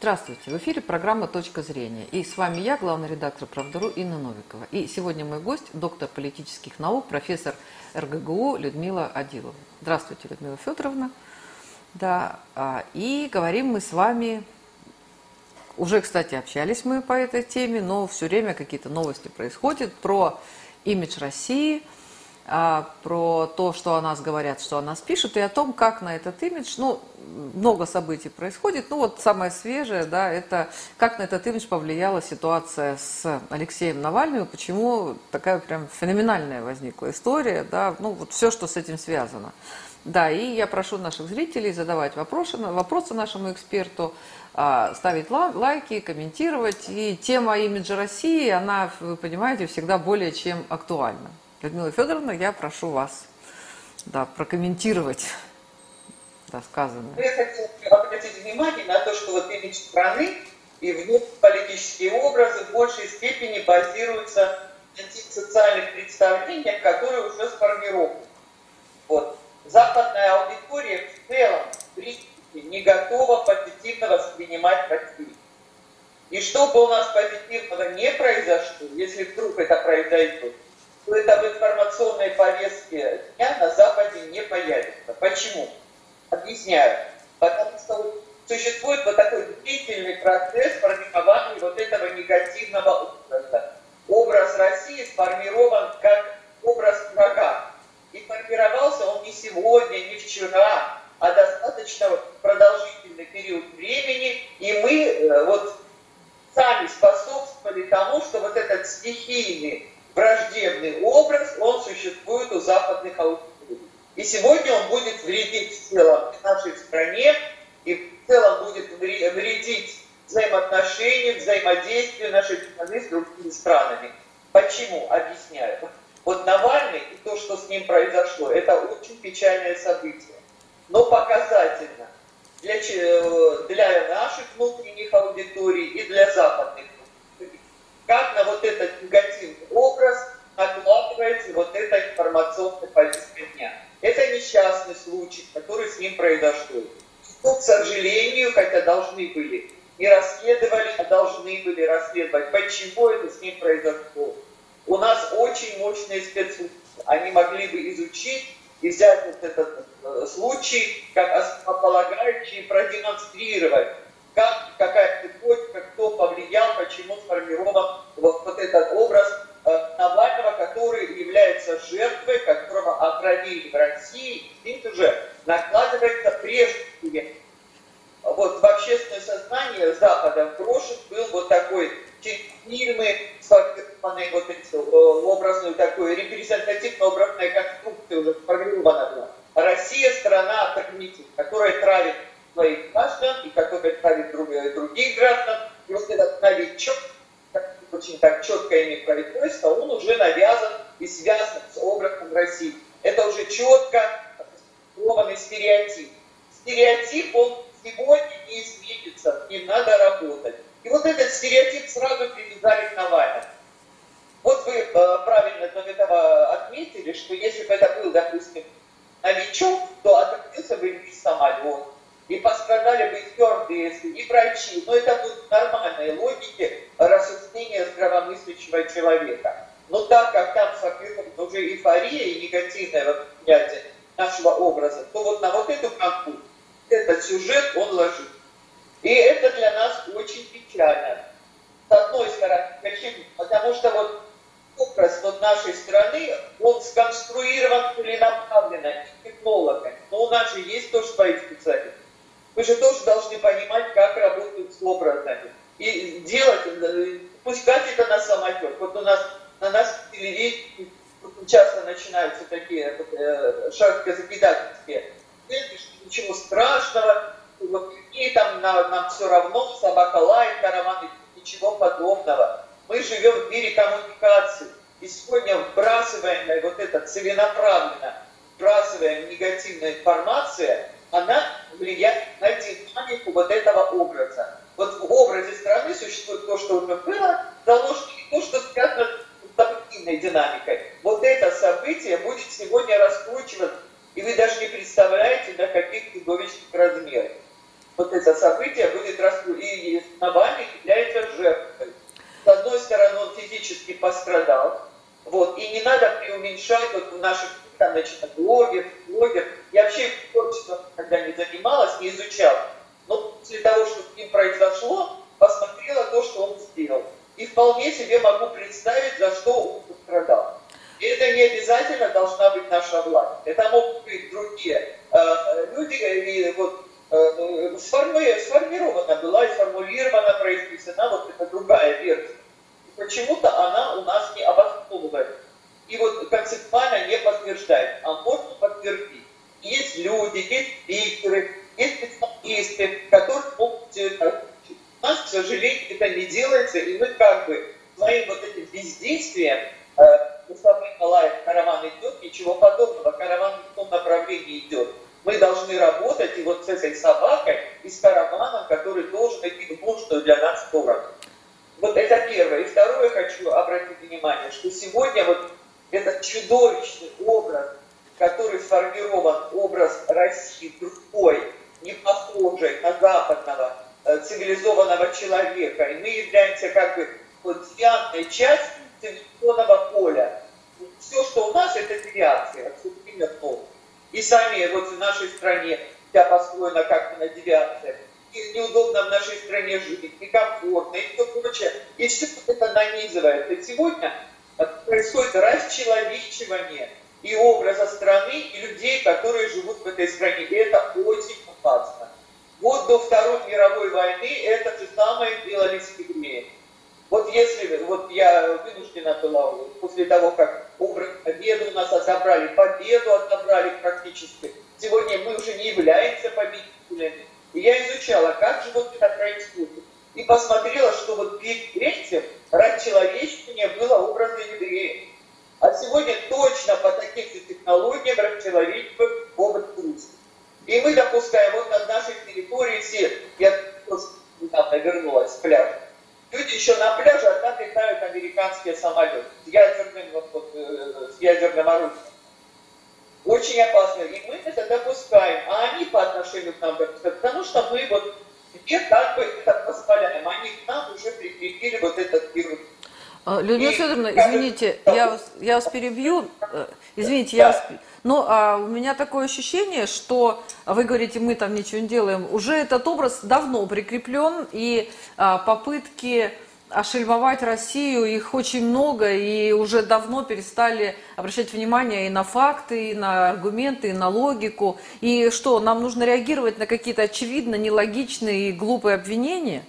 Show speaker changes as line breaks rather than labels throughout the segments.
Здравствуйте, в эфире программа «Точка зрения». И с вами я, главный редактор «Правдару» Инна Новикова. И сегодня мой гость, доктор политических наук, профессор РГГУ Людмила Адилова. Здравствуйте, Людмила Федоровна. Да, а, и говорим мы с вами, уже, кстати, общались мы по этой теме, но все время какие-то новости происходят про имидж России – про то, что о нас говорят, что о нас пишут, и о том, как на этот имидж, ну, много событий происходит. Ну, вот самое свежее, да, это как на этот имидж повлияла ситуация с Алексеем Навальным, почему такая прям феноменальная возникла история, да, ну, вот все, что с этим связано. Да, и я прошу наших зрителей задавать вопросы, вопросы нашему эксперту, а, ставить лайки, комментировать. И тема имиджа России, она, вы понимаете, всегда более чем актуальна. Людмила Федоровна, я прошу вас да, прокомментировать да, сказанное.
Я хочу обратить внимание на то, что вот имидж страны и внутриполитические образы в большей степени базируются на тех социальных представлениях, которые уже сформированы. Вот. Западная аудитория в целом, в принципе, не готова позитивно воспринимать Россию. И чтобы у нас позитивного не произошло, если вдруг это произойдет, это в информационной повестке дня на Западе не появится. Почему? Объясняю. Потому что существует вот такой длительный процесс формирования вот этого негативного образа. Образ России сформирован как образ врага. И формировался он не сегодня, не вчера, а достаточно продолжительный период времени. И мы э, вот сами способствовали тому, что вот этот стихийный враждебный образ, он существует у западных аудиторий. И сегодня он будет вредить в целом нашей стране, и в целом будет вредить взаимоотношениям, взаимодействию нашей страны с другими странами. Почему? Объясняю. Вот Навальный и то, что с ним произошло, это очень печальное событие. Но показательно для, для наших внутренних аудиторий и для западных как на вот этот негативный образ накладывается вот эта информационная повестка дня. Это несчастный случай, который с ним произошел. Но, к сожалению, хотя должны были, не расследовали, а должны были расследовать, почему это с ним произошло. У нас очень мощные спецслужбы. Они могли бы изучить и взять вот этот э, случай как основополагающий и продемонстрировать, как, какая цепочка, кто почему сформирован вот, вот этот образ э, Навального, который является жертвой, которого отравили в России, здесь уже накладывается прежде вот в общественное сознание Запада брошен был вот такой фильмы, сформированные вот эти, э, образную такой репрезентативно-образная конструкция уже сформирована была. Россия страна отравитель, которая травит своих граждан и который правит других, других граждан. И вот этот новичок, очень так четко имеет править войско, он уже навязан и связан с образом России. Это уже четко сформированный стереотип. Стереотип, он сегодня не изменится, и надо работать. И вот этот стереотип сразу привязали к Навальному. Вот вы э, правильно до этого отметили, что если бы это был, допустим, новичок, то отравился бы весь самолет, и пострадали бы стюардессы, и врачи. Но это будет нормальной логике рассуждения здравомыслящего человека. Но так как там сформирована уже эйфория и негативное восприятие нашего образа, то вот на вот эту канву этот сюжет он ложит. И это для нас очень печально. С одной стороны, почему? Потому что вот образ вот нашей страны, он сконструирован целенаправленно нас же есть тоже свои специалисты. Вы же тоже должны понимать, как работают с образами. И делать, э, пускать это на самотек. Вот у нас на нас телевидении часто начинаются такие э, шаркозакидательские ничего страшного, вот, и там нам, нам все равно, собака лает, караван, ничего подобного. Мы живем в мире коммуникации. И сегодня вбрасываемая вот эта целенаправленно вбрасываемая негативная информация, она влияет на динамику вот этого образа. Вот в образе страны существует то, что уже было заложено, и то, что связано с событийной динамикой. Вот это событие будет сегодня раскручиваться, и вы даже не представляете, до каких чудовищных размеров. вот это событие будет раскручено, и Навальный является жертвой. С одной стороны, он физически пострадал, вот, и не надо преуменьшать вот в наших там, значит, блогер, блогер. Я вообще творчеством когда не занималась, не изучала. Но после того, что с ним произошло, посмотрела то, что он сделал. И вполне себе могу представить, за что он пострадал. И это не обязательно должна быть наша власть. Это могут быть другие э, люди, и вот э, сформирована была и сформулирована, произнесена вот эта другая версия. Почему-то она у нас не обосновывается и вот концептуально не подтверждает, а можно подтвердить. Есть люди, есть спикеры, есть специалисты, которые могут это У нас, к сожалению, это не делается, и мы как бы своим вот этим бездействием э, Мустафа Николаев, караван идет, ничего подобного, караван в том направлении идет. Мы должны работать и вот с этой собакой, и с караваном, который должен идти в нужную для нас сторону. Вот это первое. И второе хочу обратить внимание, что сегодня вот этот чудовищный образ, который сформирован, образ России другой, не похожий на западного э, цивилизованного человека. И мы являемся как бы вот девиантной частью цивилизованного поля. Все, что у нас, это девиация, отсутствие ног. И сами вот в нашей стране вся построена как-то на девиации. И неудобно в нашей стране жить, некомфортно и все прочее. И все это нанизывается. И сегодня происходит расчеловечивание и образа страны, и людей, которые живут в этой стране. И это очень опасно. Вот до Второй мировой войны это же самое делали с евреями. Вот если, вот я вынуждена была, после того, как победы у нас отобрали, победу отобрали практически, сегодня мы уже не являемся победителями. И я изучала, как же вот это происходит. И посмотрела, что вот перед этим расчеловечивание было образа евреев. А сегодня точно по таким же технологиям расчеловечивают образ русских. И мы допускаем, вот на нашей территории все, я недавно вернулась с пляжа, люди еще на пляже, а там летают американские самолеты с ядерным, вот, э, с ядерным оружием. Очень опасно. И мы это допускаем. А они по отношению к нам потому что мы вот где как бы это позволяем. Они к нам уже прикрепили вот этот вирус.
А, Людмила Федоровна, извините, я вас, я вас перебью. Э, извините, я вас... Но а, у меня такое ощущение, что вы говорите, мы там ничего не делаем. Уже этот образ давно прикреплен, и а, попытки ошельмовать Россию, их очень много, и уже давно перестали обращать внимание и на факты, и на аргументы, и на логику. И что, нам нужно реагировать на какие-то очевидно нелогичные и глупые обвинения?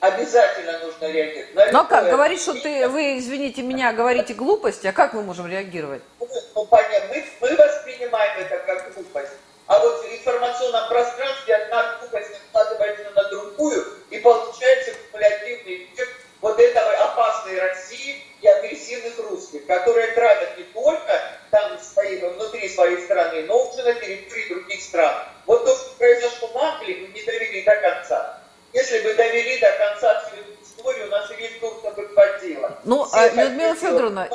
Обязательно нужно реагировать.
На ну как, говорить, что ты, вы, извините меня, говорите глупости, а как мы можем реагировать?
Ну, понятно, мы, мы воспринимаем это как глупость. А вот в информационном пространстве одна глупость накладывается на другую, и получается кумулятивный эффект вот этой опасной России и агрессивных русских, которые тратят не только там свои, внутри своей страны, но уже на территории других стран. Вот то, что произошло в Англии, мы не довели до конца. Если бы довели до конца всю эту историю, нас и весь Турция бы хватило.
Ну, Все а, Людмила Федоровна,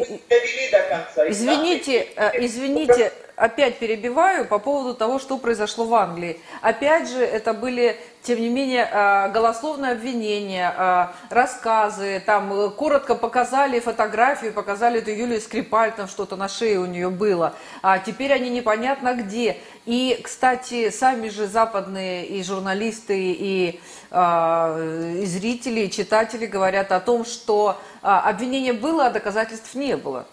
довели до конца. Извините, э, извините, опять перебиваю по поводу того, что произошло в Англии. Опять же, это были, тем не менее, э, голословные обвинения, э, рассказы, там коротко показали фотографию, показали эту Юлию Скрипаль, там что-то на шее у нее было. А теперь они непонятно где. И, кстати, сами же западные и журналисты, и, и зрители, и читатели говорят о том, что обвинение было, а доказательств не было.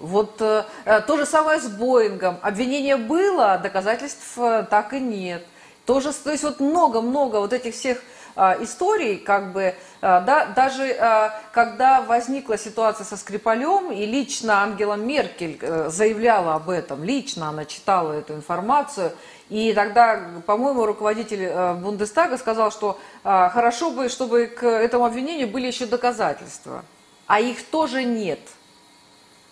Вот э, э, то же самое с Боингом. Обвинение было, а доказательств э, так и нет. Тоже, то есть вот много-много вот этих всех э, историй, как бы, да, даже когда возникла ситуация со Скрипалем, и лично Ангела Меркель заявляла об этом, лично она читала эту информацию, и тогда, по-моему, руководитель Бундестага сказал, что хорошо бы, чтобы к этому обвинению были еще доказательства, а их тоже нет –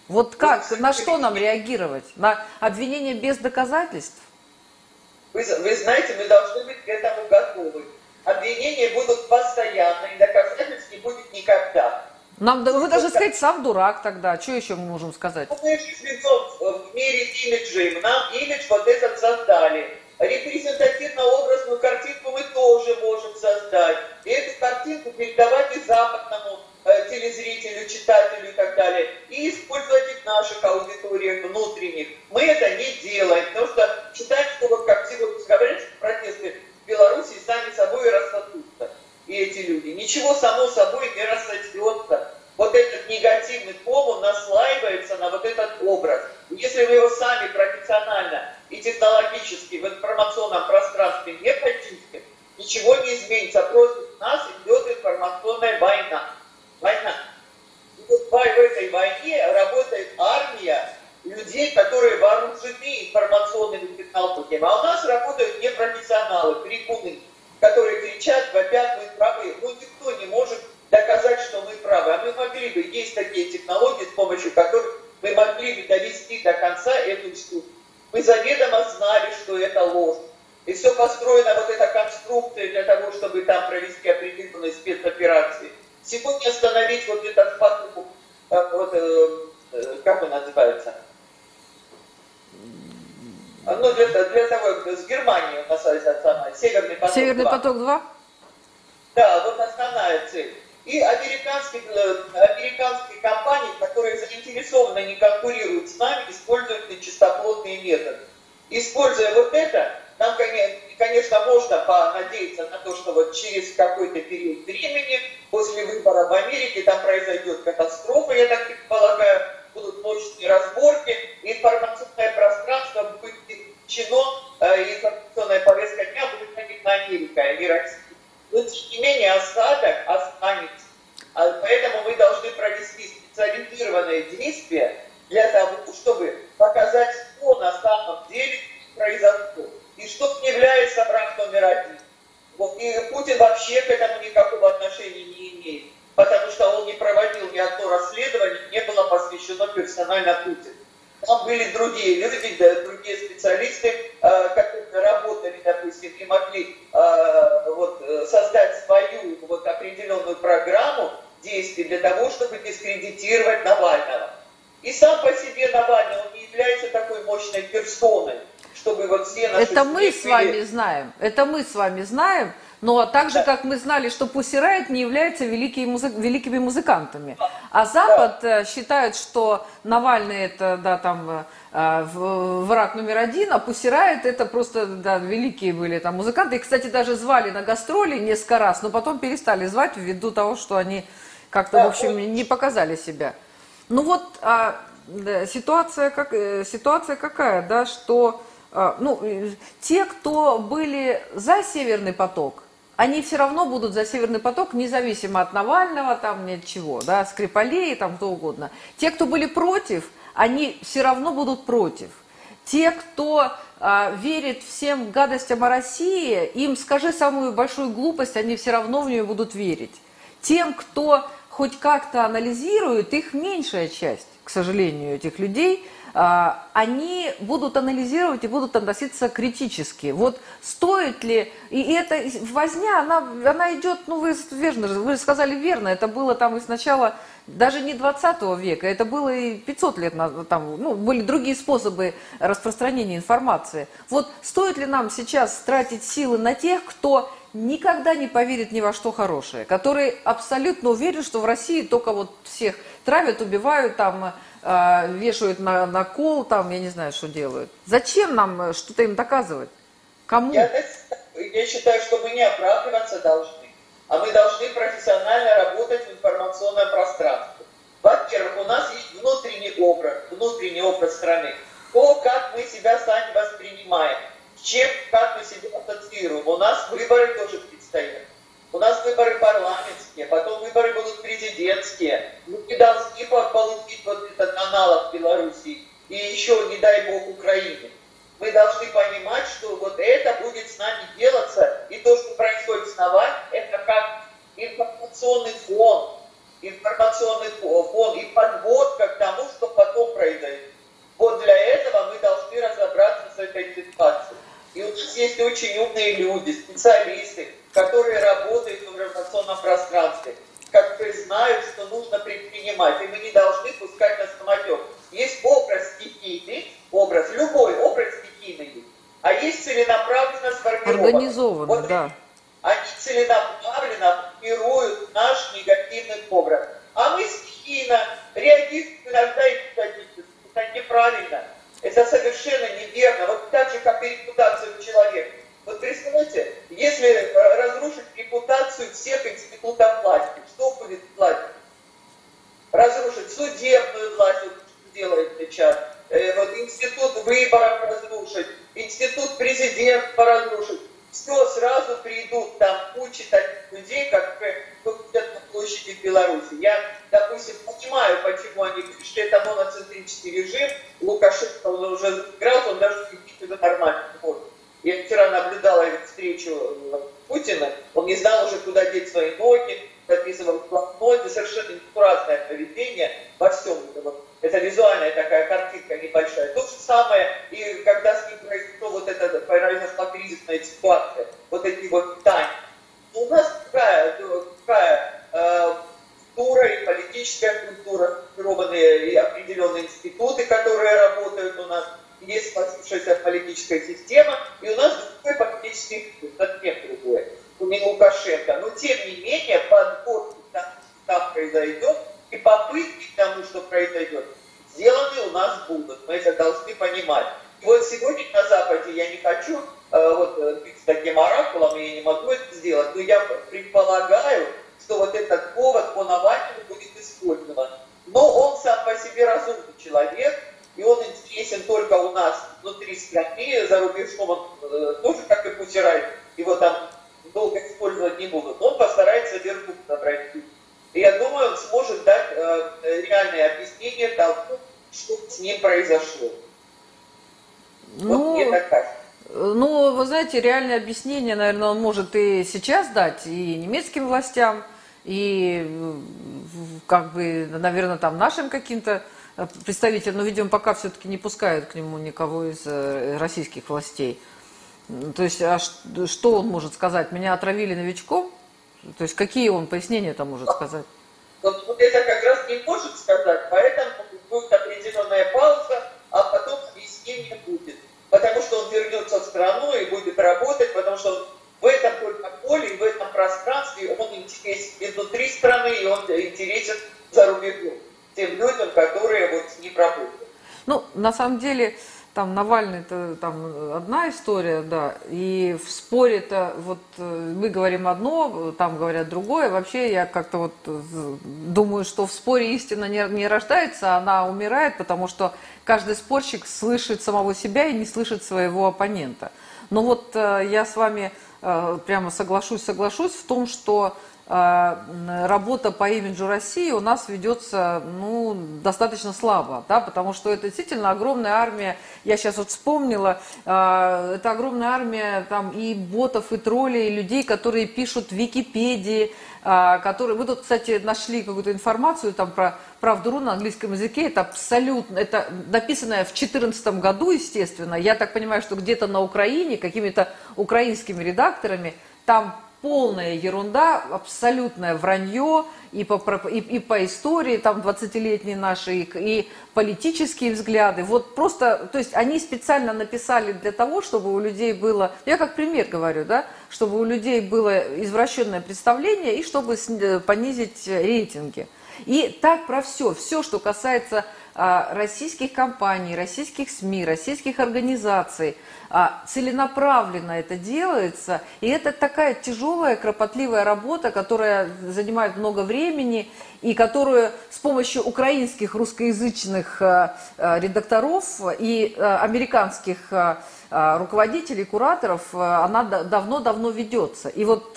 вот как, на что нам реагировать? На обвинение без доказательств?
Вы, вы знаете, мы должны быть к этому готовы. Обвинения будут постоянно, и доказательств не будет никогда.
Нам, вы даже сказать, сам дурак тогда. Что еще мы можем сказать?
Ну, в мире имиджей. Нам имидж вот этот создали. репрезентативно-образную картинку мы тоже можем создать. И эту картинку передавать и западному телезрителю, читателю и так далее. И использовать их в наших аудиториях внутренних. Мы это не делаем, потому что Ну, для, для того, с Германией у нас основная, Северный поток
Северный 2. поток 2?
Да, вот основная цель. И американские, американские компании, которые заинтересованы, не конкурируют с нами, используют нечистоплотные методы. Используя вот это, нам, конечно, можно понадеяться на то, что вот через какой-то период времени, после выбора в Америке, там произойдет катастрофа, я так предполагаю, будут мощные разборки, информационное пространство будет включено, э, информационная повестка дня будет на Америку, а не Россию. Но, тем не менее, осадок останется. А поэтому мы должны провести специализированные действия для того, чтобы показать, что на самом деле произошло. И что является враг номер один. И Путин вообще к этому никакого отношения не имеет, потому что он не проводил ни одно расследование, не было посвящено персонально Путину. Там были другие люди, другие специалисты, э, которые работали, допустим, и могли э, вот, создать свою вот, определенную программу действий для того, чтобы дискредитировать Навального. И сам по себе Навальный, он не является такой мощной персоной, чтобы вот все наши...
Это мы с вами знаем, это мы с вами знаем, но так же, как мы знали, что Pussy Riot не является великими, музы... великими музыкантами. А Запад да. Э, считает, что Навальный это да, там, э, враг номер один, а Pussy Riot это просто да, великие были там музыканты. И, кстати, даже звали на гастроли несколько раз, но потом перестали звать ввиду того, что они как-то, да, в общем, не показали себя. Ну вот а, да, ситуация, как, э, ситуация какая, да, что а, ну, те, кто были за Северный поток, они все равно будут за Северный поток, независимо от Навального, там, нет чего, да, Скрипалей, там, кто угодно. Те, кто были против, они все равно будут против. Те, кто а, верит всем гадостям о России, им скажи самую большую глупость, они все равно в нее будут верить. Тем, кто хоть как-то анализирует, их меньшая часть, к сожалению, этих людей – они будут анализировать и будут относиться критически. Вот стоит ли, и эта возня, она, она идет, ну вы верно, вы сказали верно, это было там и сначала даже не 20 века, это было и 500 лет назад, там, ну, были другие способы распространения информации. Вот стоит ли нам сейчас тратить силы на тех, кто никогда не поверит ни во что хорошее, который абсолютно уверен, что в России только вот всех травят, убивают, там, э, вешают на, на кол, там, я не знаю, что делают. Зачем нам э, что-то им доказывать? Кому?
Я, я считаю, что мы не оправдываться должны, а мы должны профессионально работать в информационном пространстве. Во-первых, у нас есть внутренний образ, внутренний образ страны. То, как мы себя сами воспринимаем, чем, как мы себя ассоциируем. У нас выборы тоже предстоят. У нас выборы парламентские, потом выборы будут президентские. Мы должны получить вот этот аналог Беларуси и еще, не дай бог, Украины. Мы должны понимать, что вот это будет с нами делаться, и то, что происходит с Навальным, это как информационный фон, информационный фон и подводка к тому, что потом произойдет. Вот для этого мы должны разобраться с этой ситуацией. И у нас есть очень умные люди, специалисты, которые работают в информационном пространстве, которые знают, что нужно предпринимать, и мы не должны пускать на самотек. Есть образ стихийный, образ, любой образ стихийный, а есть целенаправленно сформированы.
Организованы, вот, да.
Они целенаправленно формируют наш негативный образ. А мы стихийно реагируем иногда и Это неправильно. Это совершенно неверно. Вот так же, как и репутацию человека. Вот представьте, если разрушить репутацию всех институтов власти, что будет власть? Разрушить судебную власть, вот, что делает сейчас, э, вот, институт выборов разрушить, институт президента разрушить. Все, сразу придут там куча таких людей, как на площади в Беларуси. Я, допустим, понимаю, почему они что это моноцентрический режим. Лукашенко, он уже играл, он даже не нормально может. Я вчера наблюдала встречу э, Путина, он не знал уже, куда деть свои ноги, записывал блокноты, совершенно несуразное поведение во всем этом. Это визуальная такая картинка небольшая. То же самое, и когда с ним произошло вот это, произошла кризисная ситуация, вот эти вот тайны. У нас такая, такая культура и политическая культура, сформированные и определенные институты, которые работают у нас, есть сложившаяся политическая система, и у нас другой политический институт, совсем другой, не Лукашенко. Но тем не менее, подбор там произойдет, и попытки к тому, что произойдет, сделаны у нас будут. Мы это должны понимать. И вот сегодня на Западе я не хочу э, вот, э, быть таким оракулом, я не могу это сделать, но я предполагаю, что вот этот повод по Навальному будет использован. Но он сам по себе разумный человек, и он интересен только у нас внутри страны, за рубежом он э, тоже, как и Путирай, его там долго использовать не будут. Он постарается верху набрать. И я думаю, он сможет дать э, реальное объяснение тому, что с ним произошло.
Ну, вот мне так кажется. Ну, вы знаете, реальное объяснение, наверное, он может и сейчас дать, и немецким властям, и как бы, наверное, там нашим каким-то э, представителям, но, видимо, пока все-таки не пускают к нему никого из э, российских властей. То есть, а что он может сказать? Меня отравили новичком? То есть, какие он пояснения там может сказать?
Вот, вот это как раз не может сказать, поэтому будет определенная пауза, а потом объяснение будет. Потому что он вернется в страну и будет работать, потому что он в этом только поле в этом пространстве он интересен и внутри страны, и он интересен за рубежом тем людям, которые вот ним работают.
Ну, на самом деле, там Навальный это там одна история, да, и в споре это вот э, мы говорим одно, там говорят другое. Вообще я как-то вот думаю, что в споре истина не, не рождается, она умирает, потому что каждый спорщик слышит самого себя и не слышит своего оппонента. Но вот э, я с вами э, прямо соглашусь, соглашусь в том, что работа по имиджу России у нас ведется ну, достаточно слабо, да, потому что это действительно огромная армия, я сейчас вот вспомнила, а, это огромная армия там и ботов, и троллей, и людей, которые пишут в Википедии, а, которые... Вы тут, кстати, нашли какую-то информацию там про правду на английском языке, это абсолютно, это написанное в 2014 году, естественно, я так понимаю, что где-то на Украине, какими-то украинскими редакторами, там полная ерунда, абсолютное вранье и по, и, и по истории, там, 20-летней нашей, и, политические взгляды. Вот просто, то есть они специально написали для того, чтобы у людей было, я как пример говорю, да, чтобы у людей было извращенное представление и чтобы э, понизить рейтинги. И так про все, все, что касается российских компаний, российских СМИ, российских организаций. А, целенаправленно это делается, и это такая тяжелая, кропотливая работа, которая занимает много времени, и которую с помощью украинских русскоязычных а, редакторов и американских руководителей, кураторов, она давно-давно ведется. И вот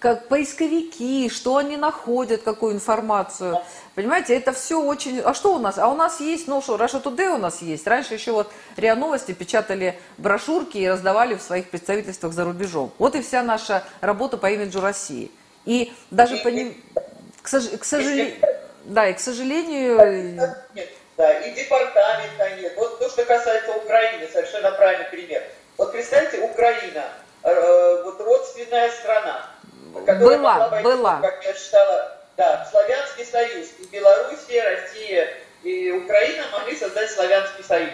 как поисковики, что они находят, какую информацию. Понимаете, это все очень... А что у нас? А у нас есть, ну что, Russia Today у нас есть. Раньше еще вот РИА Новости печатали брошюрки и раздавали в своих представительствах за рубежом. Вот и вся наша работа по имиджу России. И даже по ним... К, сож... к сожалению... Да, и к сожалению...
Нет, да, и департамента нет. Вот то, что касается Украины, совершенно правильный пример. Вот представьте, Украина, э, вот родственная страна,
была, войти, была.
Как я считала, да, Славянский союз. И Белоруссия, Россия и Украина могли создать Славянский союз.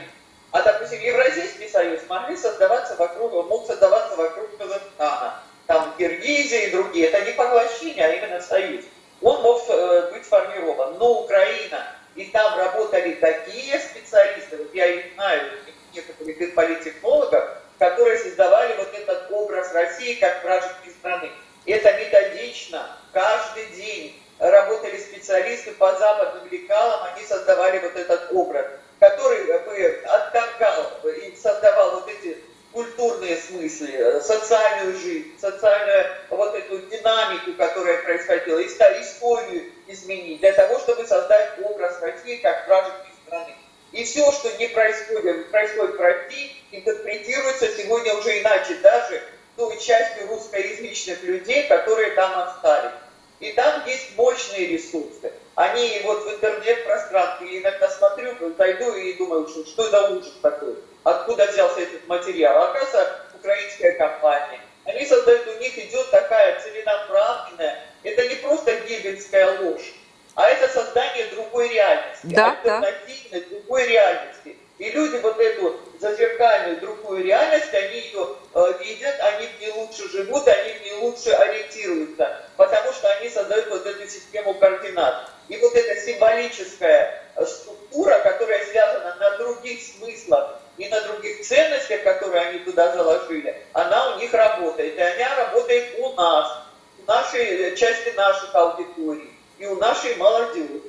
А, допустим, Евразийский союз могли создаваться вокруг, мог создаваться вокруг Казахстана, там Киргизия и другие. Это не поглощение, а именно союз. Он мог э, быть сформирован. Но Украина, и там работали такие специалисты, вот я их знаю, некоторых политтехнологов, которые создавали вот этот образ России как вражеской страны. Это методично, каждый день работали специалисты по западным лекалам, они создавали вот этот образ, который бы отторгал и создавал вот эти культурные смыслы, социальную жизнь, социальную вот эту динамику, которая происходила, историю изменить, для того, чтобы создать образ России как вражеской страны. И все, что не происходит, происходит в России, интерпретируется сегодня уже иначе, даже той частью русскоязычных людей, которые там остались. И там есть мощные ресурсы. Они вот в интернет-пространстве, иногда смотрю, зайду и думаю, что, что за ужас такой, откуда взялся этот материал. Оказывается, украинская компания. Они создают, у них идет такая целенаправленная, это не просто гегельская ложь, а это создание другой реальности,
да,
альтернативной да. другой реальности. И люди вот эту зазеркальную другую реальность, они ее э, видят, они в ней лучше живут, они в ней лучше ориентируются, потому что они создают вот эту систему координат. И вот эта символическая э, структура, которая связана на других смыслах и на других ценностях, которые они туда заложили, она у них работает. И она работает у нас, в нашей э, части наших аудиторий и у нашей молодежи.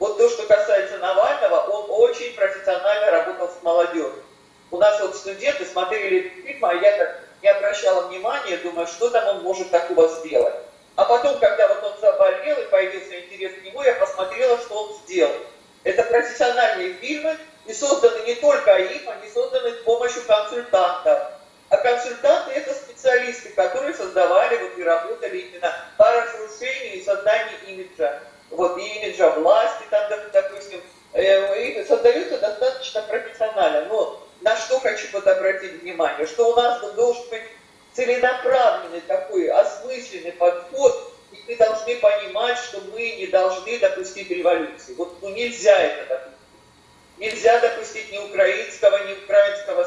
Вот то, что касается Навального, он очень профессионально работал с молодежью. У нас вот студенты смотрели фильм, а я так не обращала внимания, думаю, что там он может такого сделать. А потом, когда вот он заболел и появился интерес к нему, я посмотрела, что он сделал. Это профессиональные фильмы, и созданы не только им, они созданы с помощью консультантов. А консультанты это специалисты, которые создавали вот и работали именно по разрушению и созданию имиджа вот, имиджа власти, там, допустим, э, и создаются достаточно профессионально. Но на что хочу вот обратить внимание, что у нас должен быть целенаправленный такой осмысленный подход, и мы должны понимать, что мы не должны допустить революции. Вот ну, нельзя это допустить. Нельзя допустить ни украинского, ни украинского,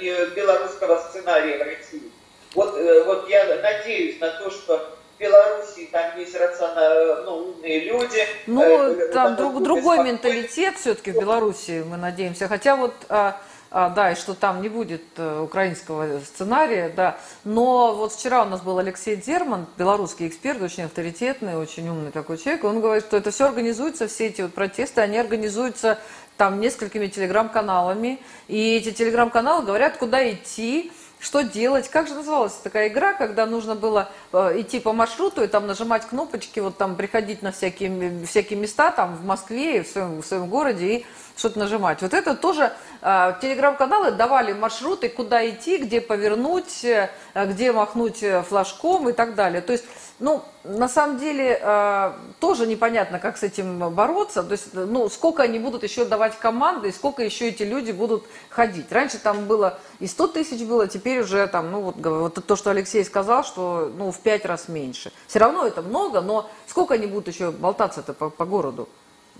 ни белорусского сценария в России. Вот, э, вот я надеюсь на то, что Белоруссии там есть рационально, ну, умные люди.
Ну, э, там друг, другой менталитет все-таки в Белоруссии, мы надеемся. Хотя вот, а, а, да, и что там не будет э, украинского сценария, да. Но вот вчера у нас был Алексей Дерман, белорусский эксперт, очень авторитетный, очень умный такой человек. Он говорит, что это все организуется, все эти вот протесты, они организуются там несколькими телеграм-каналами. И эти телеграм-каналы говорят, куда идти, что делать. Как же называлась такая игра, когда нужно было э, идти по маршруту и там нажимать кнопочки, вот там приходить на всякие, всякие места там в Москве, в своем, в своем городе и что-то нажимать. Вот это тоже э, телеграм-каналы давали маршруты, куда идти, где повернуть, э, где махнуть э, флажком и так далее. То есть ну, на самом деле, э, тоже непонятно, как с этим бороться. То есть, ну, сколько они будут еще давать команды, и сколько еще эти люди будут ходить. Раньше там было и 100 тысяч было, теперь уже там, ну, вот, вот то, что Алексей сказал, что, ну, в пять раз меньше. Все равно это много, но сколько они будут еще болтаться-то по, по городу?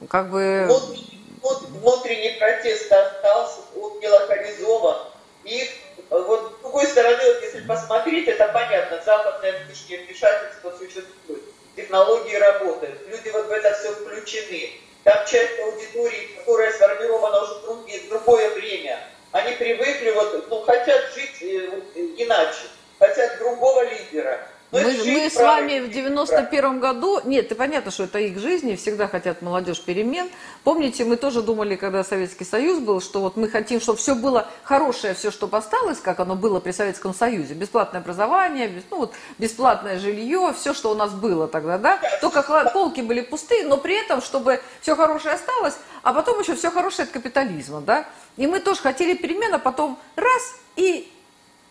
Как бы...
Вот, внутренний протест остался, он не локализован. Их вот с другой стороны, вот если посмотреть, это понятно, западное внешнее вмешательство существует, технологии работают, люди вот в это все включены. Там часть аудитории, которая сформирована уже другие, другое время, они привыкли, вот, ну, хотят жить э, иначе, хотят другого лидера.
Мы, мы с вами в 91 году, нет, и понятно, что это их жизни, всегда хотят молодежь перемен. Помните, мы тоже думали, когда Советский Союз был, что вот мы хотим, чтобы все было хорошее, все, что осталось, как оно было при Советском Союзе. Бесплатное образование, ну вот, бесплатное жилье, все, что у нас было тогда, да. Только полки были пустые, но при этом, чтобы все хорошее осталось, а потом еще все хорошее от капитализма, да. И мы тоже хотели перемен, а потом раз, и,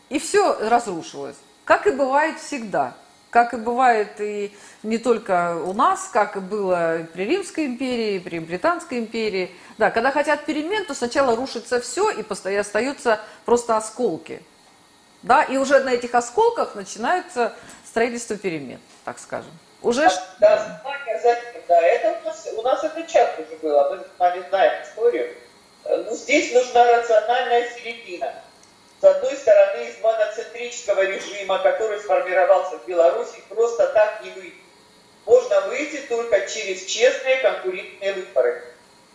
и все разрушилось. Как и бывает всегда. Как и бывает и не только у нас, как и было при Римской империи, при Британской империи. Да, когда хотят перемен, то сначала рушится все и остаются просто осколки. Да, и уже на этих осколках начинается строительство перемен, так скажем. Уже...
Да, да, да, это у нас, у нас это часто уже было, мы с вами знаем историю. Ну, здесь нужна рациональная середина. С одной стороны, из моноцентрического режима, который сформировался в Беларуси, просто так не выйти. Можно выйти только через честные конкурентные выборы.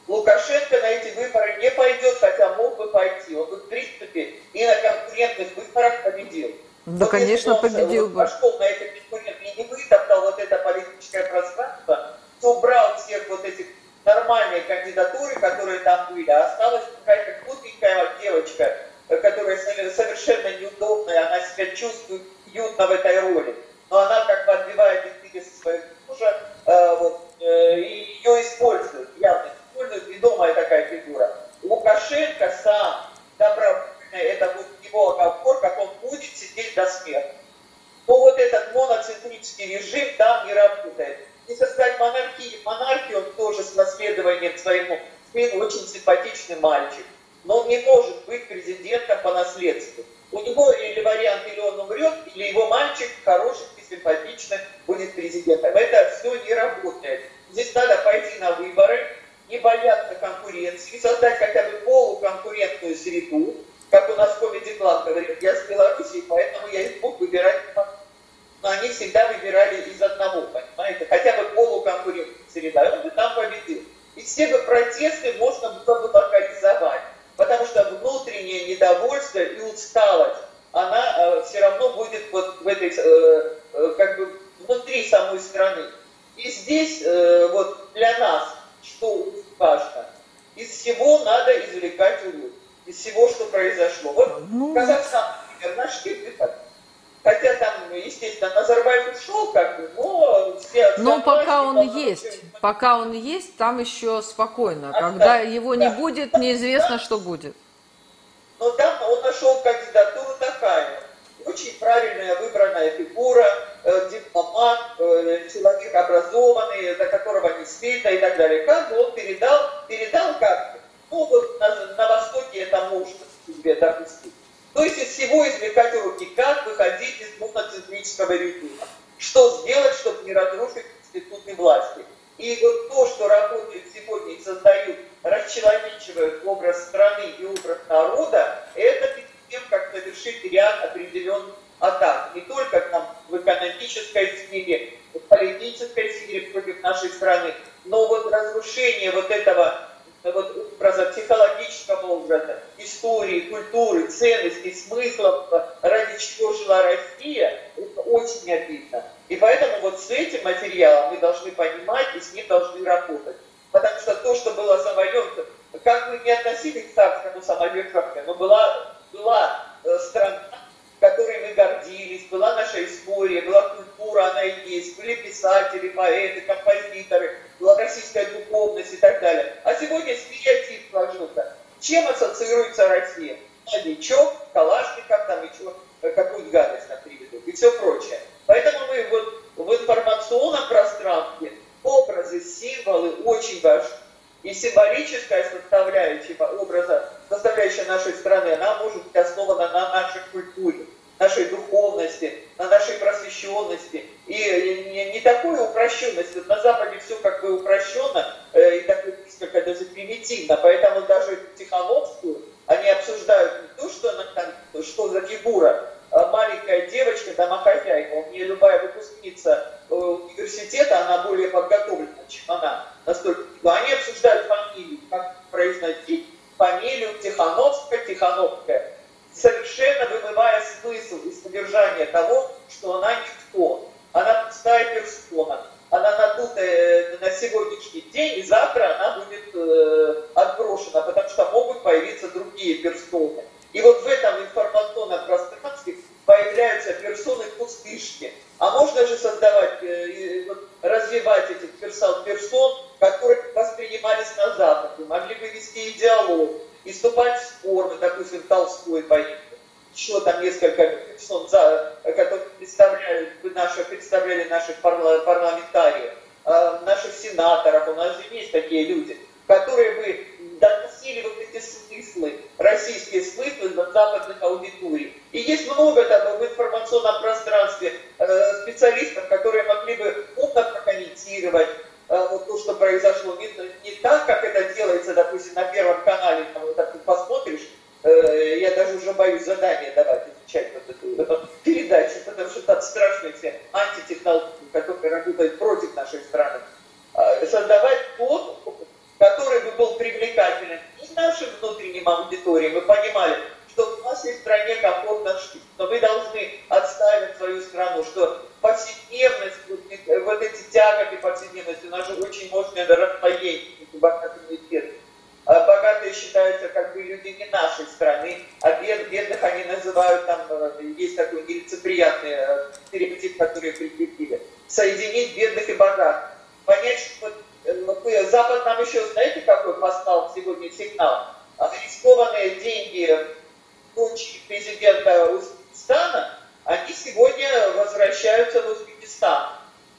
Лукашенко на эти выборы не пойдет, хотя мог бы пойти. Он бы, в принципе, и на конкурентных выборах победил.
Да, Но конечно, он, победил бы.
пошел на это конкурентные и не вытоптал вот это политическое пространство, то убрал всех вот этих нормальные кандидатуры, которые там были, а осталась какая-то глупенькая девочка, которая совершенно неудобная, она себя чувствует уютно в этой роли. Но она как бы отбивает интересы своего мужа, э, вот, э, и ее используют, явно используют, ведомая такая фигура. Лукашенко сам добровольно, это будет его оговорка, он будет сидеть до смерти. Но вот этот моноцентрический режим там не работает. И создать монархию, монархию он тоже с наследованием своему очень симпатичный мальчик. Но он не может быть президентом по наследству. У него или вариант, или он умрет, или его мальчик хороший и симпатичный будет президентом. Это все не работает. Здесь надо пойти на выборы, не бояться конкуренции, создать хотя бы полуконкурентную среду, как у нас Comedy Club говорит, я с Белоруссии, поэтому я их мог выбирать но они всегда выбирали из одного, понимаете, хотя бы полуконкурентная среда, и он бы там победил. И все бы протесты можно было бы локализовать, потому что внутреннее недовольство и усталость, она э, все равно будет вот в этой, э, э, как бы внутри самой страны. И здесь э, вот для нас, что важно, из всего надо извлекать урок, из всего, что произошло. Вот ну... Казахстан, например, наш выход. Хотя там, естественно, Назарбаев ушел, как бы, но все...
Но пока он есть, пока он есть, там еще спокойно. А, Когда да, его да, не будет, да, неизвестно, да. что будет.
Но там он нашел кандидатуру такая. Очень правильная выбранная фигура, э, дипломат, э, человек образованный, за которого не стыдно и так далее. Как бы он передал, передал как ну вот на, на Востоке это можно себе допустить. То есть из всего извлекать уроки, как выходить из моноцентрического режима, что сделать, чтобы не разрушить институты власти. И вот то, что работают сегодня и создают, расчеловечивают образ страны и образ народа, это тем, как совершить ряд определенных атак. Не только там в экономической сфере, в политической сфере против нашей страны, но вот разрушение вот этого вот образа, психологического образа, истории, культуры, ценностей, смыслов, ради чего жила Россия, это очень обидно. И поэтому вот с этим материалом мы должны понимать и с ним должны работать. Потому что то, что было завоевано, как мы не относились к царскому самодержавию, но была, была э, страна, которой мы гордились, была наша история, была культура, она и есть, были писатели, поэты, композиторы, была российская духовность и так далее. А сегодня стереотип сложился. Чем ассоциируется Россия? Новичок, Калашников, там еще какую-то гадость нам приведут и все прочее. Поэтому мы вот в информационном пространстве образы, символы очень важны. И символическая составляющая образа, составляющая нашей страны, она может быть основана на нашей культуре нашей духовности, на нашей просвещенности. И не, не такой упрощенности. На Западе все как бы упрощенно э, и так несколько даже примитивно. Поэтому даже Тихановскую они обсуждают не то, что, она, там, что за фигура, а маленькая девочка, домохозяйка. У нее любая выпускница э, университета, она более подготовлена, чем она. Настолько. Они обсуждают фамилию, как произносить фамилию Тихановская, Тихановская совершенно вымывая смысл и содержание того, что она никто. Она пустая персона. Она надутая э, на сегодняшний день, и завтра она будет э, отброшена, потому что могут появиться другие персоны. И вот в этом информационном пространстве появляются персоны-пустышки. А можно же создавать, э, развивать этих персон, персон, которые воспринимались на Западе, могли бы вести диалог, и вступать в спор, допустим, Толстой поехал, еще там несколько персон, которые представляют, наши, представляли наших парламентариев, э, наших сенаторов, у нас же есть такие люди, которые бы доносили вот эти смыслы, российские смыслы до западных аудиторий. И есть много там в информационном пространстве э, специалистов, которые могли бы умно прокомментировать, Э, вот то, что произошло, не, не так, как это делается, допустим, на Первом канале, там, вот так ты посмотришь, э, я даже уже боюсь задание давать, отвечать вот эту, эту передачу, потому что там страшные все антитехнологии, которые работают против нашей страны. Э, создавать код, который бы был привлекателен и нашим внутренним аудиториям, мы понимали, что в нашей стране комфортно жить, но мы должны отстаивать свою страну, что повседневность, вот, вот эти тяготы повседневности, у нас же очень мощное расслоение бедных. А богатые считаются как бы люди не нашей страны, а бед, бедных они называют, там э, есть такой нелицеприятный э, стереотип, который прикрепили. Соединить бедных и богатых. Понять, что э, Запад нам еще, знаете, какой послал сегодня сигнал? Арестованные деньги дочери президента Узбекистана, они сегодня возвращаются в Узбекистан.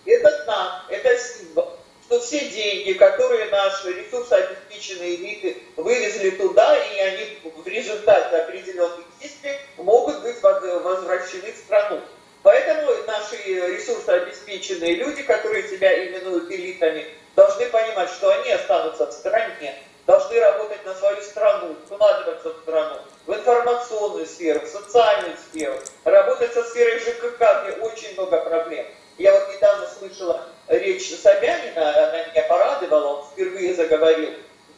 Это знак, это символ, что все деньги, которые наши ресурсообеспеченные элиты вывезли туда, и они в результате определенных действий могут быть возвращены в страну. Поэтому наши ресурсообеспеченные люди, которые себя именуют элитами, должны понимать, что они останутся в стране, должны работать на свою страну, вкладываться в страну, в информационную сферу, в социальную сферу, работать со сферой ЖКХ, где очень много проблем. Я вот недавно слышала речь Собянина, она меня порадовала, он впервые заговорил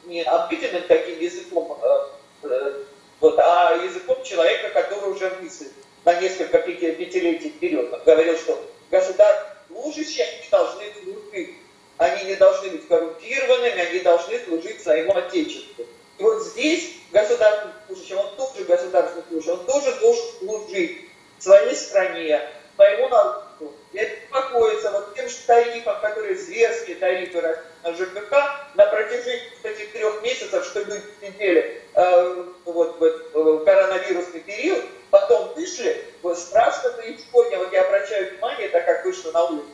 не обыденным таким языком, э, э, вот, а языком человека, который уже мыслит на несколько пятилетий вперед. Он говорил, что государство служащие, они должны служить они не должны быть коррумпированными, они должны служить своему Отечеству. И вот здесь государственный служащий, он тоже государственный служащий, он тоже должен служить своей стране, своему народу. И беспокоиться вот тем же тарифам, которые зверские тарифы на ЖКХ на протяжении этих трех месяцев, что люди сидели э, вот, вот, в коронавирусный период, потом вышли, вот страшно преисподня, вот я обращаю внимание, так как вышла на улицу,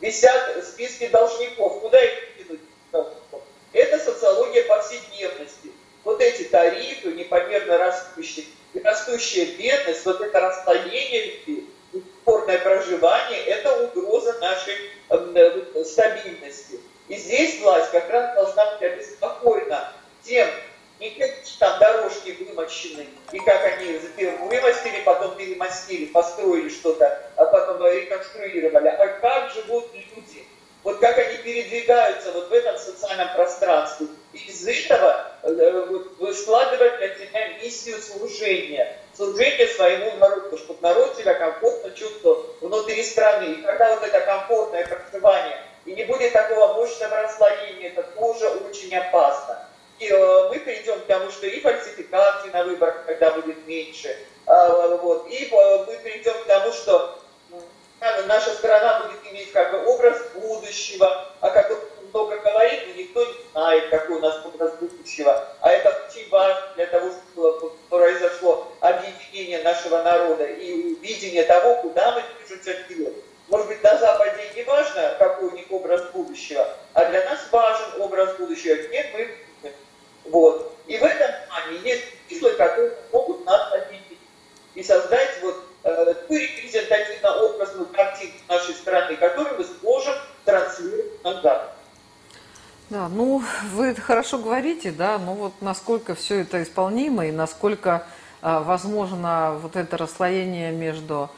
висят списки должников. Куда их кинуть? Это социология повседневности. Вот эти тарифы, непомерно растущие, растущая бедность, вот это расстояние чувствовал внутри страны. И когда вот это комфортное проживание, и не будет такого мощного расслоения, это тоже очень опасно. И э, мы перейдем к тому, что и фальсификации на выборах, когда будет меньше, э, вот, и э, мы перейдем к тому, что наша страна будет иметь как бы образ будущего, а как много говорит, но никто не знает, какой у нас образ будущего. А это очень важно для того, чтобы произошло объединение нашего народа и видение того, куда мы движемся вперед. Может быть, на Западе не важно, какой у них образ будущего, а для нас важен образ будущего, где мы вот. И в этом плане есть числа, которые могут нас объединить и создать вот э, ту репрезентативно-образную картину нашей страны, которую мы сможем транслировать на Запад.
Да, ну вы хорошо говорите, да, но вот насколько все это исполнимо и насколько э, возможно вот это расслоение между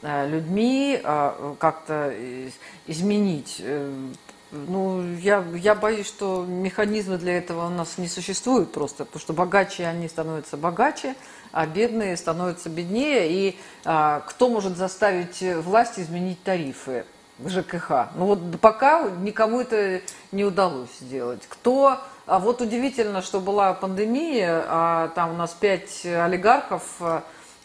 э, людьми э, как-то изменить. Ну, я, я боюсь, что механизмы для этого у нас не существуют просто, потому что богаче они становятся богаче, а бедные становятся беднее. И а, кто может заставить власть изменить тарифы ЖКХ? Ну вот пока никому это не удалось сделать. Кто... А вот удивительно, что была пандемия, а там у нас пять олигархов,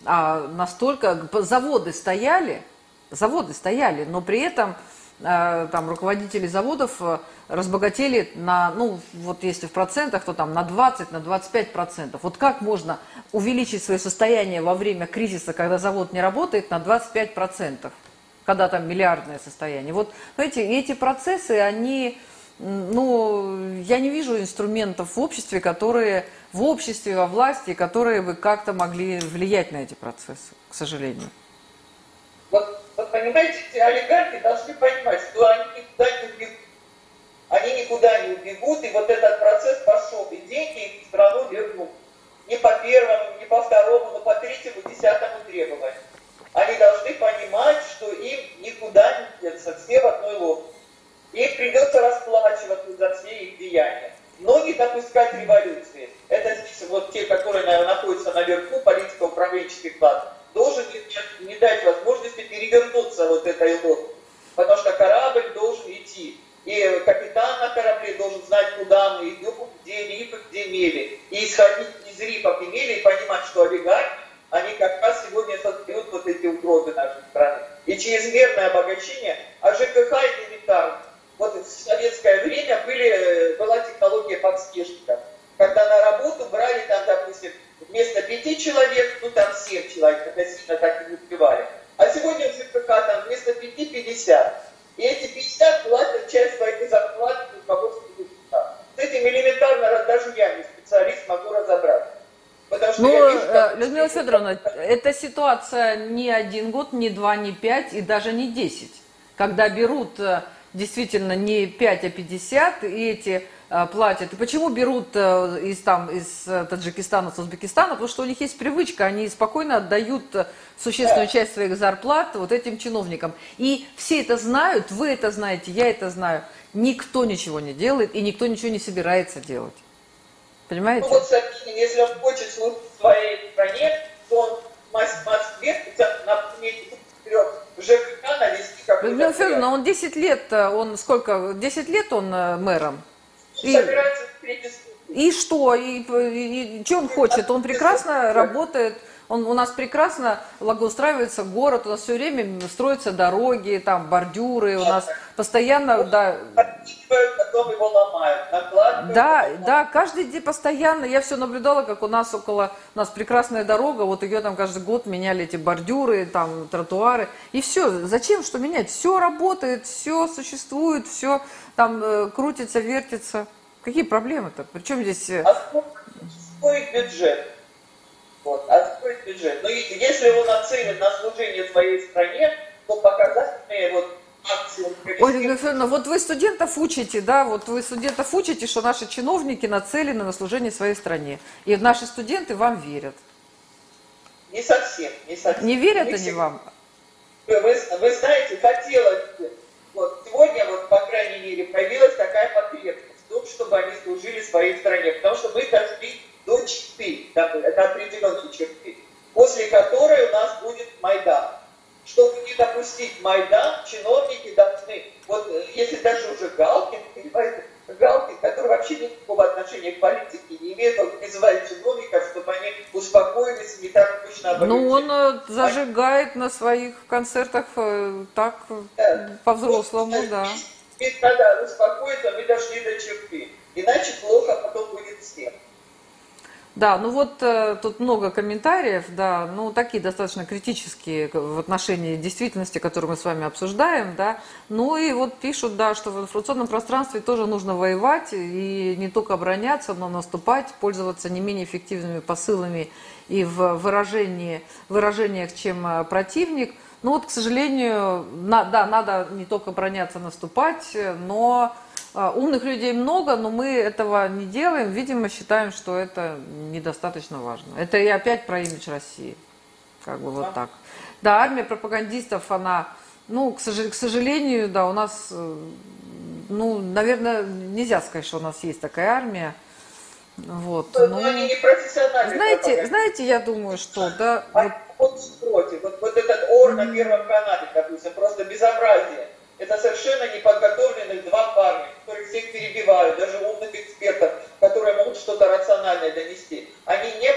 а настолько... Заводы стояли, заводы стояли, но при этом там руководители заводов э, разбогатели на, ну, вот если в процентах, то там на 20, на 25 процентов. Вот как можно увеличить свое состояние во время кризиса, когда завод не работает, на 25 процентов, когда там миллиардное состояние? Вот, знаете, эти процессы, они, ну, я не вижу инструментов в обществе, которые, в обществе, во власти, которые бы как-то могли влиять на эти процессы, к сожалению.
Вот вот понимаете, эти олигархи должны понимать, что они никуда не убегут. Они никуда не убегут, и вот этот 5 и даже не
10. Когда берут э, действительно не 5, а 50, и эти э, платят. И почему берут э, из, там, из Таджикистана, с Узбекистана? Потому что у них есть привычка, они спокойно отдают существенную часть своих зарплат вот этим чиновникам. И все это знают, вы это знаете, я это знаю. Никто ничего не делает и никто ничего не собирается делать. Понимаете?
Ну вот, Сабин, если он хочет служить в своей стране, то он в Москве, на вперед ЖКХ навести какой-то...
Людмила Федоровна, он 10 лет, э, он сколько, 10 лет он мэром?
И,
и что? И, и, и он хочет? Он прекрасно работает он, у нас прекрасно благоустраивается город, у нас все время строятся дороги, там бордюры, у нас постоянно, да.
Потом его ломают,
Да, да, каждый день постоянно. Я все наблюдала, как у нас около, у нас прекрасная дорога, вот ее там каждый год меняли эти бордюры, там тротуары. И все, зачем что менять? Все работает, все существует, все там э, крутится, вертится. Какие проблемы-то? Причем здесь... Э, а
сколько бюджет? Вот. А какой бюджет? Но если он нацелен на служение своей стране, то показательные вот
Ольга Ефремовна, вот вы студентов учите, да, вот вы студентов учите, что наши чиновники нацелены на служение своей стране. И наши студенты вам верят.
Не совсем, не совсем.
Не верят не они всегда. вам?
Вы, вы знаете, хотелось вот сегодня, вот, по крайней мере, появилась такая потребность в том, чтобы они служили своей стране. Потому что мы дошли до черты, это определенные черты, после которой у нас будет Майдан. Чтобы не допустить Майдан, чиновники должны, вот э, если даже уже Галкин, понимаете, Галкин, который вообще никакого отношения к политике не имеет, он призывает чиновников, чтобы они успокоились, не так точно
оборудовали. Ну, он э, зажигает на своих концертах э, так да. по-взрослому, вот, да.
Ведь надо успокоиться, мы дошли до черты. Иначе плохо потом будет всем.
Да, ну вот э, тут много комментариев, да, ну такие достаточно критические в отношении действительности, которую мы с вами обсуждаем, да. Ну и вот пишут, да, что в информационном пространстве тоже нужно воевать и не только обороняться, но наступать, пользоваться не менее эффективными посылами и в выражении, выражениях, чем э, противник. Ну вот, к сожалению, на, да, надо не только броняться, наступать, но а, умных людей много, но мы этого не делаем. Видимо, считаем, что это недостаточно важно. Это и опять про имидж России. Как бы вот так. Да, армия пропагандистов, она, ну, к, сожалению, да, у нас, э, ну, наверное, нельзя сказать, что у нас есть такая армия. Вот.
Но, но они не профессиональные.
Знаете, знаете, я думаю, что, да.
А вот, против. Вот, вот этот ор на Первом канале, допустим, просто безобразие. Это совершенно неподготовленных два парня, которые всех перебивают, даже умных экспертов, которые могут что-то рациональное донести. Они не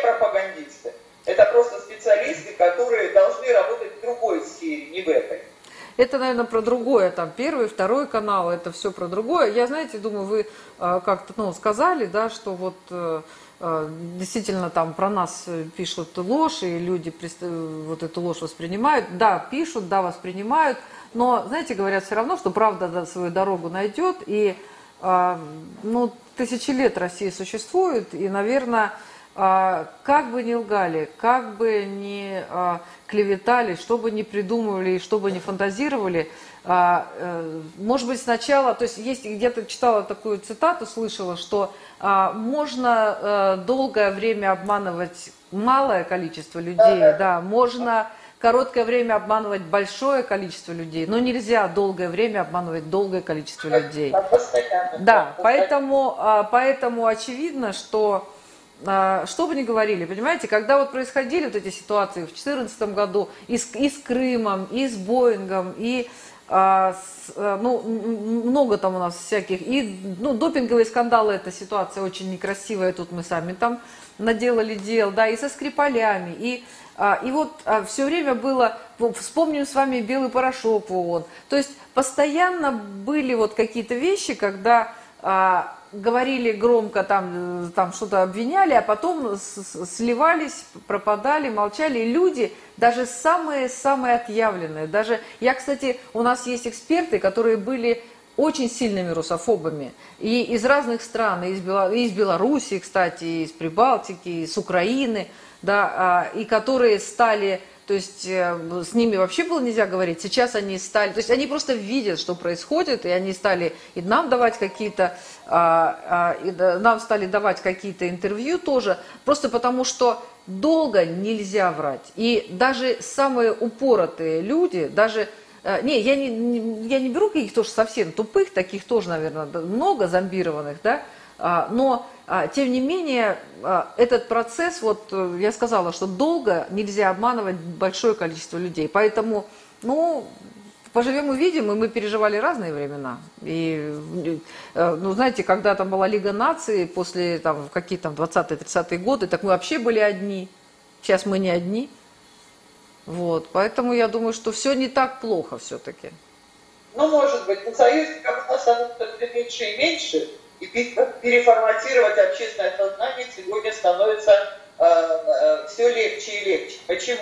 наверное, про другое, там, первый, второй канал, это все про другое. Я, знаете, думаю, вы э, как-то, ну, сказали, да, что вот э, э действительно там про нас пишут ложь, и люди вот эту ложь воспринимают. Да, пишут, да, воспринимают, но, знаете, говорят все равно, что правда свою дорогу найдет, и э, ну, тысячи лет Россия существует, и, наверное, э, как бы ни лгали, как бы ни э, клеветали, что бы ни придумывали и что бы ни фантазировали, э, э, может быть, сначала, то есть есть где-то читала такую цитату, слышала, что можно э, долгое время обманывать малое количество людей, да, можно короткое время обманывать большое количество людей, но нельзя долгое время обманывать долгое количество людей.
Да,
поэтому, а, поэтому очевидно, что а, что бы ни говорили, понимаете, когда вот происходили вот эти ситуации в 2014 году и с, и с Крымом, и с Боингом, и а, с, а, ну, много там у нас всяких, и ну, допинговые скандалы, эта ситуация очень некрасивая, тут мы сами там наделали дел, да, и со Скрипалями, и а, и вот а, все время было, вспомним с вами белый порошок в ООН. То есть постоянно были вот какие-то вещи, когда а, говорили громко, там, там что-то обвиняли, а потом сливались, пропадали, молчали. Люди, даже самые-самые отъявленные, даже, я, кстати, у нас есть эксперты, которые были очень сильными русофобами. И из разных стран, и из, Бело... из Белоруссии, кстати, и из Прибалтики, и с Украины – да, а, и которые стали, то есть э, с ними вообще было нельзя говорить, сейчас они стали, то есть они просто видят, что происходит, и они стали и нам давать какие-то, а, а, нам стали давать какие-то интервью тоже, просто потому что долго нельзя врать. И даже самые упоротые люди, даже э, не, я не, я не беру каких-то тоже совсем тупых, таких тоже, наверное, много зомбированных, да, но а, тем не менее, а, этот процесс, вот э, я сказала, что долго нельзя обманывать большое количество людей. Поэтому, ну, поживем увидим, и мы переживали разные времена. И, э, ну, знаете, когда там была Лига наций, после там какие там 20-30-е годы, так мы вообще были одни. Сейчас мы не одни. Вот, поэтому я думаю, что все не так плохо все-таки.
Ну, может быть, но союзников у нас становится меньше и меньше, и переформатировать общественное сознание сегодня становится э, э, все легче и легче. Почему?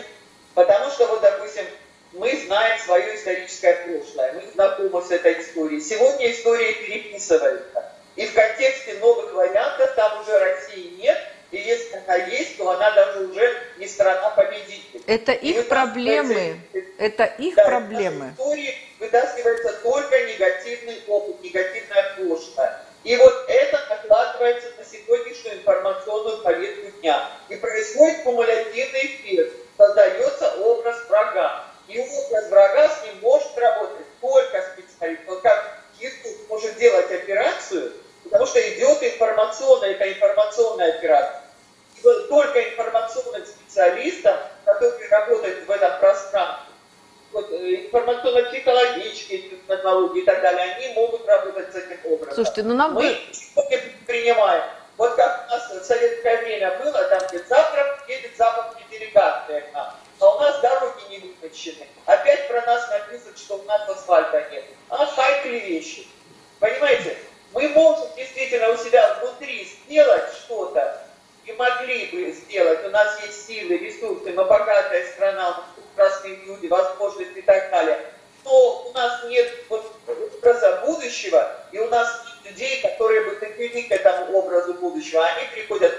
Потому что, вот, допустим, мы знаем свое историческое прошлое, мы знакомы с этой историей. Сегодня история переписывается. И в контексте новых вариантов там уже России нет, и если она есть, то она даже уже не страна-победитель.
Это их проблемы. Это их да, проблемы.
В истории вытаскивается только негативный опыт, негативное прошлое. И вот это накладывается на сегодняшнюю информационную повестку дня. И происходит кумулятивный эффект. Создается образ врага. И образ врага с ним может работать только специалист. Вот как Киркус может делать операцию, потому что идет информационная, это информационная операция. И вот только информационным специалистам, которые работают в этом пространстве, вот, э, информационно-психологические технологии и так далее, они могут работать с этим образом.
Слушайте, ну нам
Мы сегодня принимаем. Вот как у нас в советское время было, там где завтра едет западная делегация к нам, а у нас дороги не вымощены. Опять про нас написано, что у нас асфальта нет. А хай вещи. Понимаете? Мы можем действительно у себя внутри сделать что-то, и могли бы сделать. У нас есть силы, ресурсы, мы богатая страна, прекрасные люди, возможности и так далее. Но у нас нет образа будущего, и у нас нет людей, которые бы привели к этому образу будущего. Они приходят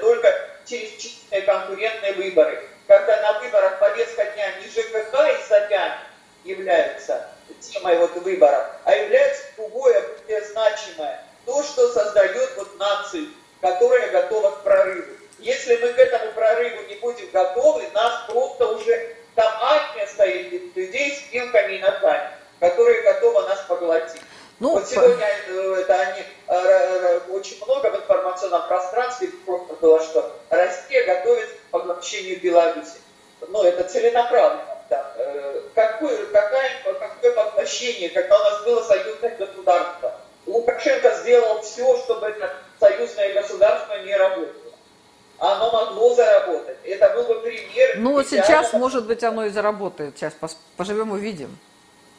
может быть, оно и заработает. Сейчас поживем, увидим.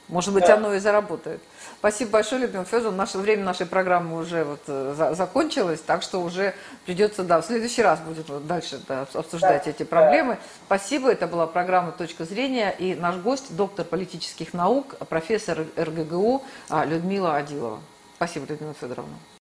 Может быть, да. оно и заработает. Спасибо большое, Людмила Федоровна. Наше время нашей программы уже вот э, за, закончилось, так что уже придется, да, в следующий раз будет вот дальше да, обсуждать да, эти проблемы. Да. Спасибо. Это была программа «Точка зрения» и наш гость, доктор политических наук, профессор РГГУ а, Людмила Адилова. Спасибо, Людмила Федоровна.